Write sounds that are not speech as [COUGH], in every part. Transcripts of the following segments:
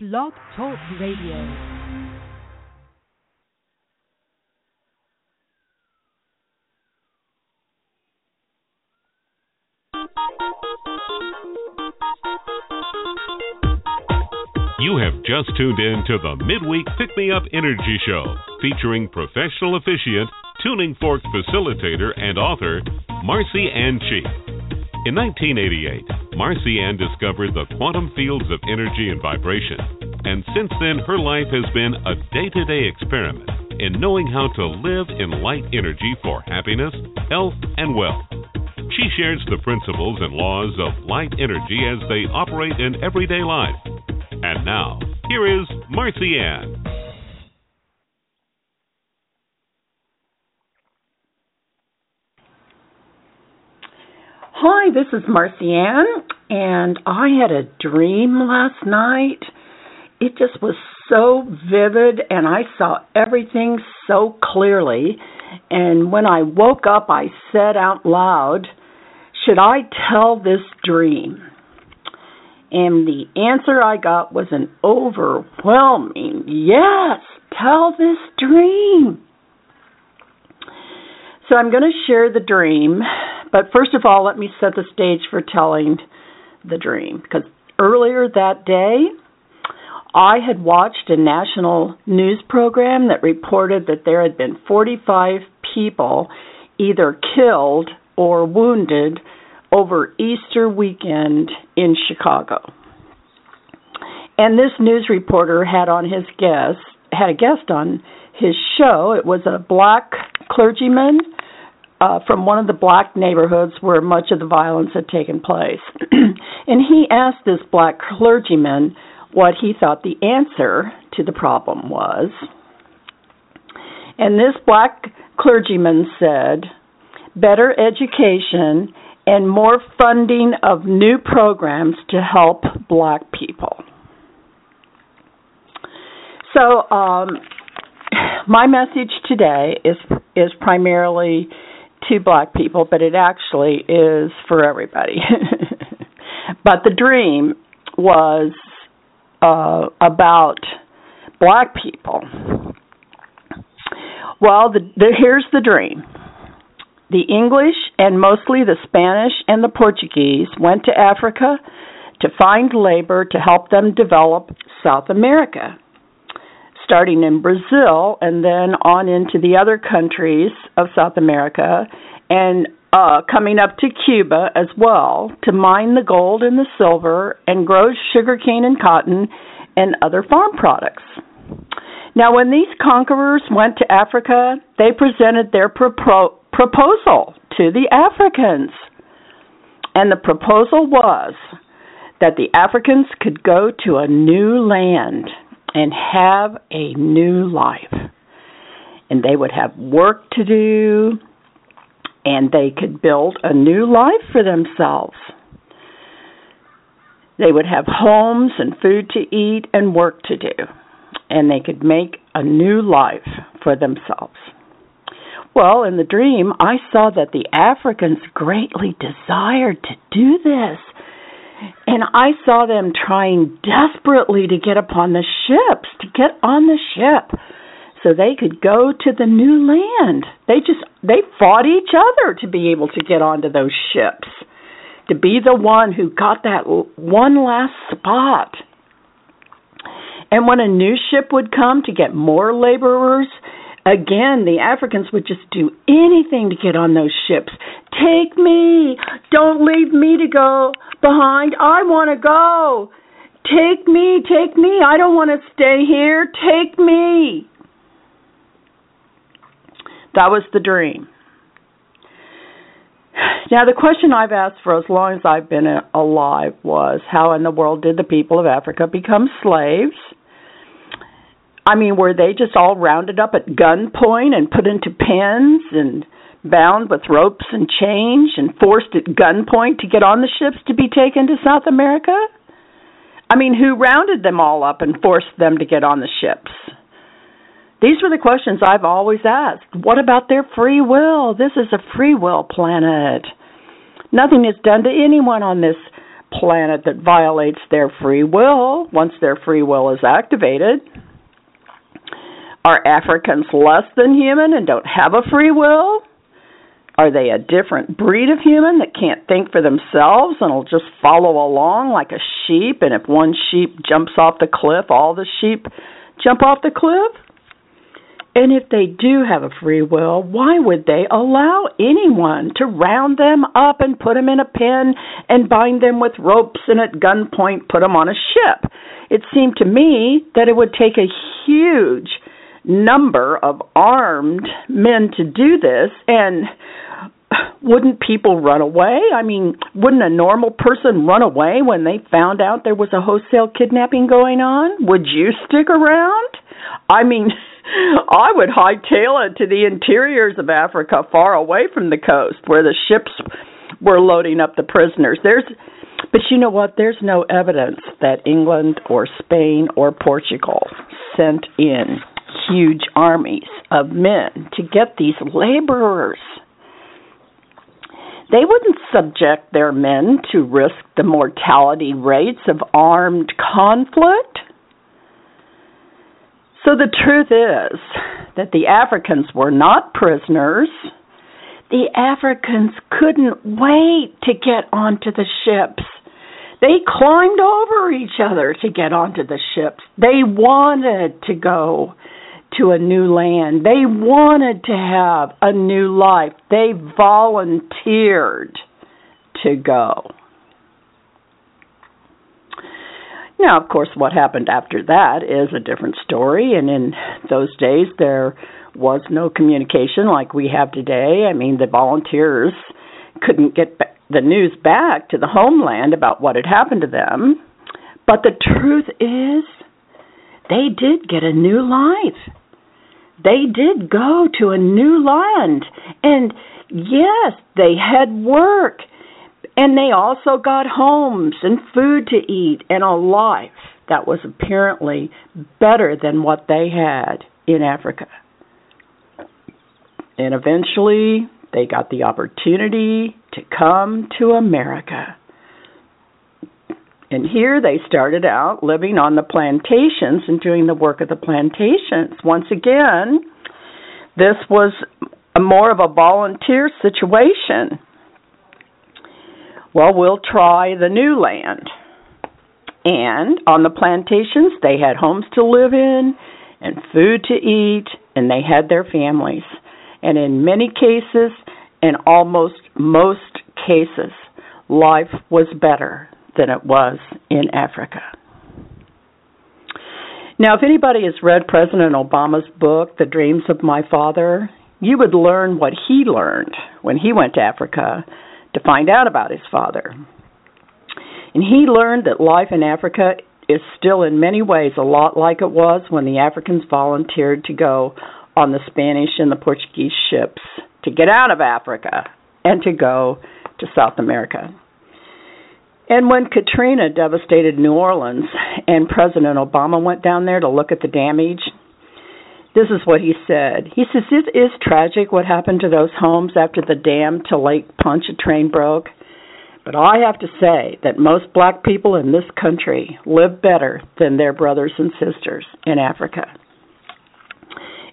Blog Talk Radio. You have just tuned in to the Midweek Pick Me Up Energy Show, featuring professional officiant, tuning fork facilitator, and author, Marcy Ann Cheek. In 1988, Marcy Ann discovered the quantum fields of energy and vibration, and since then her life has been a day to day experiment in knowing how to live in light energy for happiness, health, and wealth. She shares the principles and laws of light energy as they operate in everyday life. And now, here is Marcy Ann. Hi, this is Marcy Ann, and I had a dream last night. It just was so vivid, and I saw everything so clearly. And when I woke up, I said out loud, Should I tell this dream? And the answer I got was an overwhelming yes, tell this dream. So I'm going to share the dream, but first of all, let me set the stage for telling the dream. Because earlier that day, I had watched a national news program that reported that there had been 45 people either killed or wounded over Easter weekend in Chicago. And this news reporter had on his guest had a guest on his show. It was a black clergyman uh, from one of the black neighborhoods where much of the violence had taken place. [CLEARS THROAT] and he asked this black clergyman what he thought the answer to the problem was. And this black clergyman said, better education and more funding of new programs to help black people. So, um, [SIGHS] my message today is is primarily to black people, but it actually is for everybody. [LAUGHS] but the dream was uh, about black people. Well, the, the, here's the dream. The English and mostly the Spanish and the Portuguese went to Africa to find labor to help them develop South America starting in Brazil and then on into the other countries of South America and uh, coming up to Cuba as well to mine the gold and the silver and grow sugarcane and cotton and other farm products. Now, when these conquerors went to Africa, they presented their propo- proposal to the Africans. And the proposal was that the Africans could go to a new land and have a new life. And they would have work to do, and they could build a new life for themselves. They would have homes and food to eat and work to do, and they could make a new life for themselves. Well, in the dream, I saw that the Africans greatly desired to do this and I saw them trying desperately to get upon the ships, to get on the ship so they could go to the new land. They just they fought each other to be able to get onto those ships. To be the one who got that one last spot. And when a new ship would come to get more laborers, again, the Africans would just do anything to get on those ships. Take me. Don't leave me to go behind. I want to go. Take me, take me. I don't want to stay here. Take me. That was the dream. Now, the question I've asked for as long as I've been alive was how in the world did the people of Africa become slaves? I mean, were they just all rounded up at gunpoint and put into pens and bound with ropes and chains and forced at gunpoint to get on the ships to be taken to South America? I mean, who rounded them all up and forced them to get on the ships? These were the questions I've always asked. What about their free will? This is a free will planet. Nothing is done to anyone on this planet that violates their free will once their free will is activated. Are Africans less than human and don't have a free will? Are they a different breed of human that can't think for themselves and will just follow along like a sheep? And if one sheep jumps off the cliff, all the sheep jump off the cliff? And if they do have a free will, why would they allow anyone to round them up and put them in a pen and bind them with ropes and at gunpoint put them on a ship? It seemed to me that it would take a huge number of armed men to do this and wouldn't people run away? I mean, wouldn't a normal person run away when they found out there was a wholesale kidnapping going on? Would you stick around? I mean, [LAUGHS] I would hightail it to the interiors of Africa, far away from the coast, where the ships were loading up the prisoners. There's, but you know what? There's no evidence that England or Spain or Portugal sent in huge armies of men to get these laborers. They wouldn't subject their men to risk the mortality rates of armed conflict. So the truth is that the Africans were not prisoners. The Africans couldn't wait to get onto the ships. They climbed over each other to get onto the ships. They wanted to go to a new land. They wanted to have a new life. They volunteered to go. Now, of course, what happened after that is a different story, and in those days there was no communication like we have today. I mean, the volunteers couldn't get the news back to the homeland about what had happened to them. But the truth is, they did get a new life. They did go to a new land. And yes, they had work and they also got homes and food to eat and a life that was apparently better than what they had in Africa. And eventually they got the opportunity to come to America. And here they started out living on the plantations and doing the work of the plantations. Once again, this was a more of a volunteer situation well, we'll try the new land. And on the plantations, they had homes to live in and food to eat, and they had their families. And in many cases, in almost most cases, life was better than it was in Africa. Now, if anybody has read President Obama's book, The Dreams of My Father, you would learn what he learned when he went to Africa to find out about his father. And he learned that life in Africa is still in many ways a lot like it was when the Africans volunteered to go on the Spanish and the Portuguese ships to get out of Africa and to go to South America. And when Katrina devastated New Orleans and President Obama went down there to look at the damage, this is what he said. He says, It is tragic what happened to those homes after the dam to Lake Pontchartrain broke. But I have to say that most black people in this country live better than their brothers and sisters in Africa.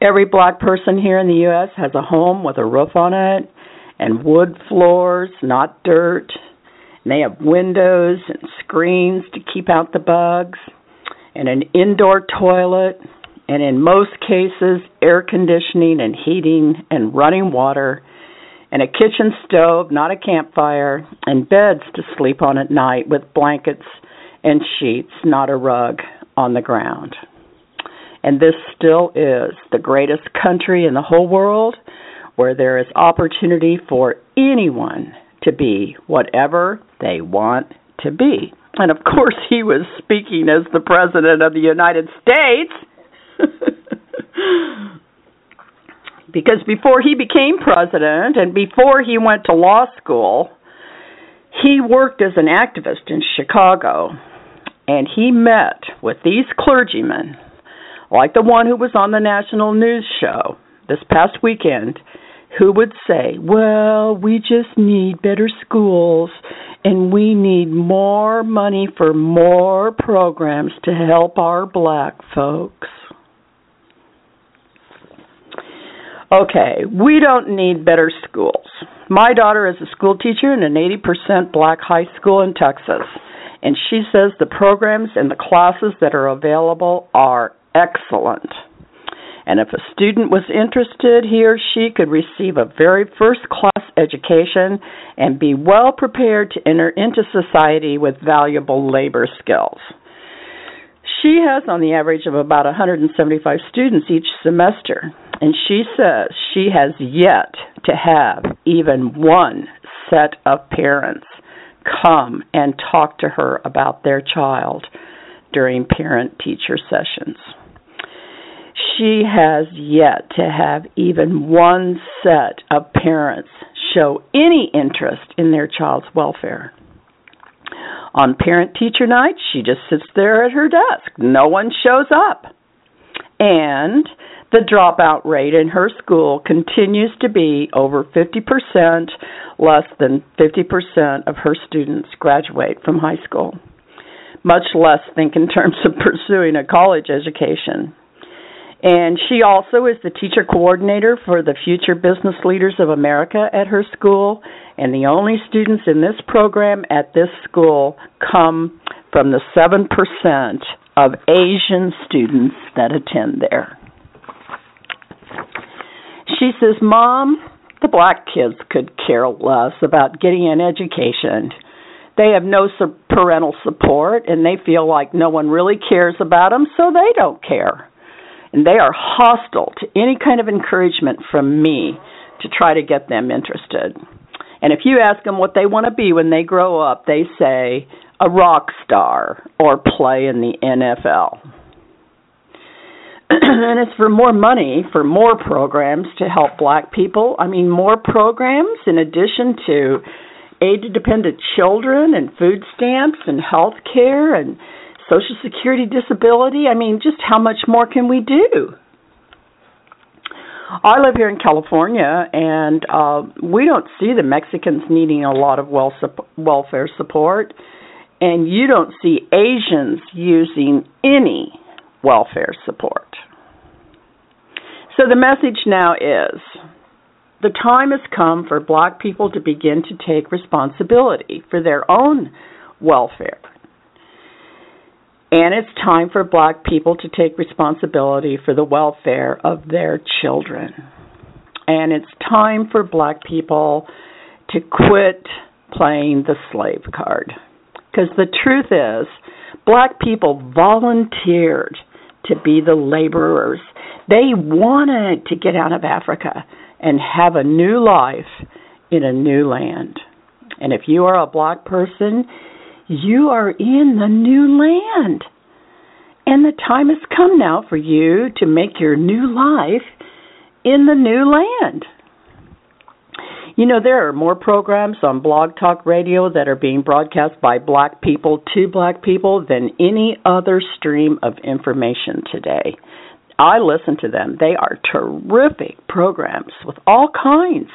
Every black person here in the U.S. has a home with a roof on it and wood floors, not dirt. And they have windows and screens to keep out the bugs, and an indoor toilet, and in most cases, air conditioning and heating and running water, and a kitchen stove, not a campfire, and beds to sleep on at night with blankets and sheets, not a rug on the ground. And this still is the greatest country in the whole world where there is opportunity for anyone to be whatever they want to be. And of course, he was speaking as the President of the United States [LAUGHS] because before he became president and before he went to law school, he worked as an activist in Chicago and he met with these clergymen, like the one who was on the national news show this past weekend, who would say, Well, we just need better schools and we need more money for more programs to help our black folks. Okay, we don't need better schools. My daughter is a school teacher in an 80% black high school in Texas, and she says the programs and the classes that are available are excellent. And if a student was interested, he or she could receive a very first class education and be well prepared to enter into society with valuable labor skills. She has, on the average, of about 175 students each semester, and she says she has yet to have even one set of parents come and talk to her about their child during parent teacher sessions she has yet to have even one set of parents show any interest in their child's welfare. On parent teacher night, she just sits there at her desk. No one shows up. And the dropout rate in her school continues to be over 50%, less than 50% of her students graduate from high school. Much less think in terms of pursuing a college education. And she also is the teacher coordinator for the Future Business Leaders of America at her school. And the only students in this program at this school come from the 7% of Asian students that attend there. She says, Mom, the black kids could care less about getting an education. They have no parental support and they feel like no one really cares about them, so they don't care and they are hostile to any kind of encouragement from me to try to get them interested. And if you ask them what they want to be when they grow up, they say a rock star or play in the NFL. [CLEARS THROAT] and it's for more money, for more programs to help black people. I mean, more programs in addition to aid to dependent children and food stamps and health care and Social Security disability. I mean, just how much more can we do? I live here in California, and uh, we don't see the Mexicans needing a lot of wel- welfare support, and you don't see Asians using any welfare support. So the message now is the time has come for black people to begin to take responsibility for their own welfare and it's time for black people to take responsibility for the welfare of their children. And it's time for black people to quit playing the slave card. Because the truth is, black people volunteered to be the laborers. They wanted to get out of Africa and have a new life in a new land. And if you are a black person, you are in the new land. And the time has come now for you to make your new life in the new land. You know, there are more programs on Blog Talk Radio that are being broadcast by black people to black people than any other stream of information today. I listen to them. They are terrific programs with all kinds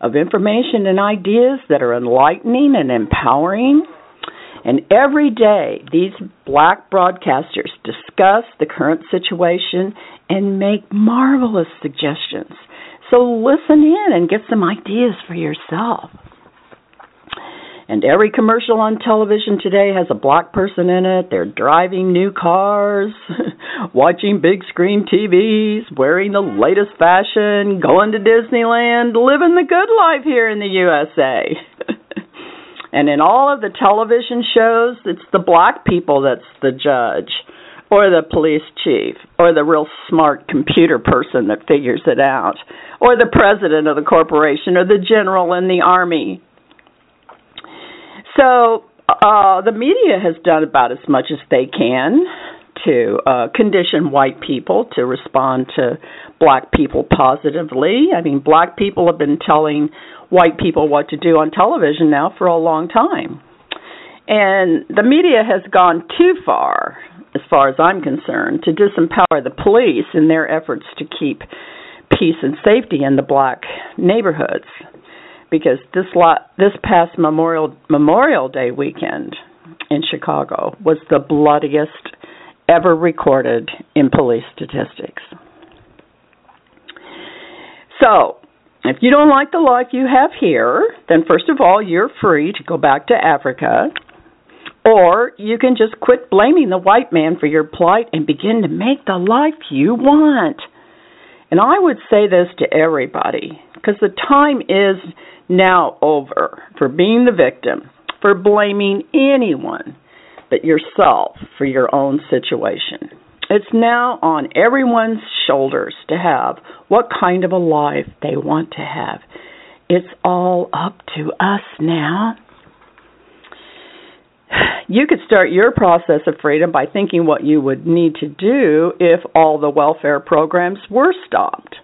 of information and ideas that are enlightening and empowering and every day, these black broadcasters discuss the current situation and make marvelous suggestions. So listen in and get some ideas for yourself. And every commercial on television today has a black person in it. They're driving new cars, [LAUGHS] watching big screen TVs, wearing the latest fashion, going to Disneyland, living the good life here in the USA. [LAUGHS] And in all of the television shows, it's the black people that's the judge or the police chief or the real smart computer person that figures it out or the president of the corporation or the general in the army. So uh, the media has done about as much as they can to uh, condition white people to respond to black people positively. I mean, black people have been telling white people what to do on television now for a long time. And the media has gone too far, as far as I'm concerned, to disempower the police in their efforts to keep peace and safety in the black neighborhoods because this lot this past Memorial Memorial Day weekend in Chicago was the bloodiest ever recorded in police statistics. So, if you don't like the life you have here, then first of all, you're free to go back to Africa. Or you can just quit blaming the white man for your plight and begin to make the life you want. And I would say this to everybody because the time is now over for being the victim, for blaming anyone but yourself for your own situation. It's now on everyone's shoulders to have what kind of a life they want to have. It's all up to us now. You could start your process of freedom by thinking what you would need to do if all the welfare programs were stopped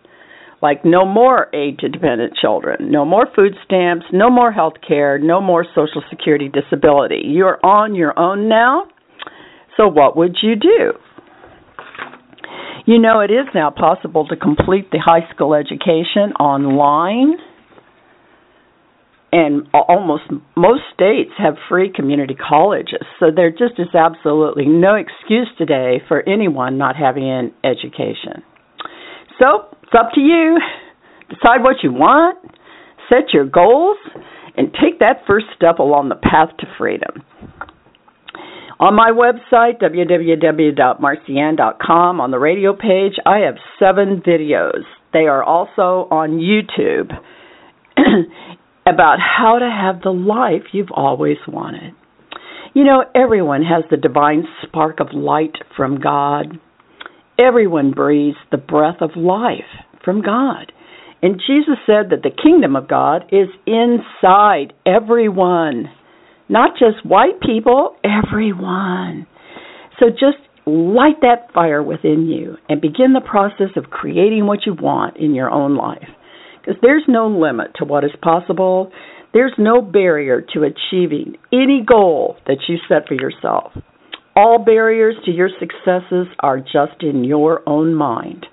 like no more aid to dependent children, no more food stamps, no more health care, no more social security disability. You're on your own now. So what would you do? You know, it is now possible to complete the high school education online. And almost most states have free community colleges. So there just is absolutely no excuse today for anyone not having an education. So it's up to you. Decide what you want, set your goals, and take that first step along the path to freedom. On my website, www.marcyann.com, on the radio page, I have seven videos. They are also on YouTube [CLEARS THROAT] about how to have the life you've always wanted. You know, everyone has the divine spark of light from God everyone breathes the breath of life from God. And Jesus said that the kingdom of God is inside everyone, not just white people, everyone. So just light that fire within you and begin the process of creating what you want in your own life. Because there's no limit to what is possible. There's no barrier to achieving any goal that you set for yourself. All barriers to your successes are just in your own mind.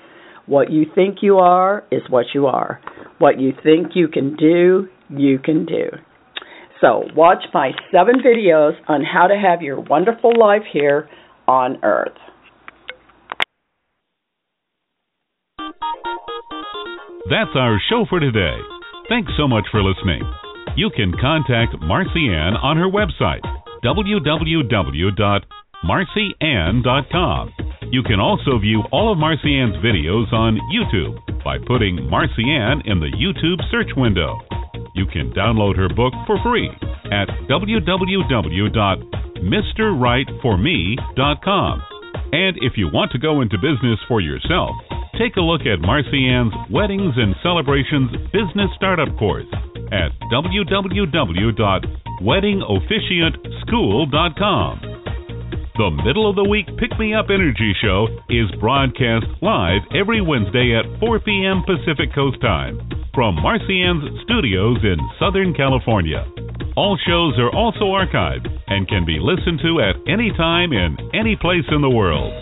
What you think you are is what you are. What you think you can do, you can do. So, watch my seven videos on how to have your wonderful life here on Earth. That's our show for today. Thanks so much for listening. You can contact Marcy Ann on her website, www marcyann.com. You can also view all of Marcy Ann's videos on YouTube by putting Marcy Ann in the YouTube search window. You can download her book for free at www.mrrightforme.com. And if you want to go into business for yourself, take a look at Marcy Ann's Weddings and Celebrations Business Startup course at www.weddingofficiantschool.com. The Middle of the Week Pick Me Up Energy Show is broadcast live every Wednesday at 4 p.m. Pacific Coast Time from Marcy Ann's studios in Southern California. All shows are also archived and can be listened to at any time in any place in the world.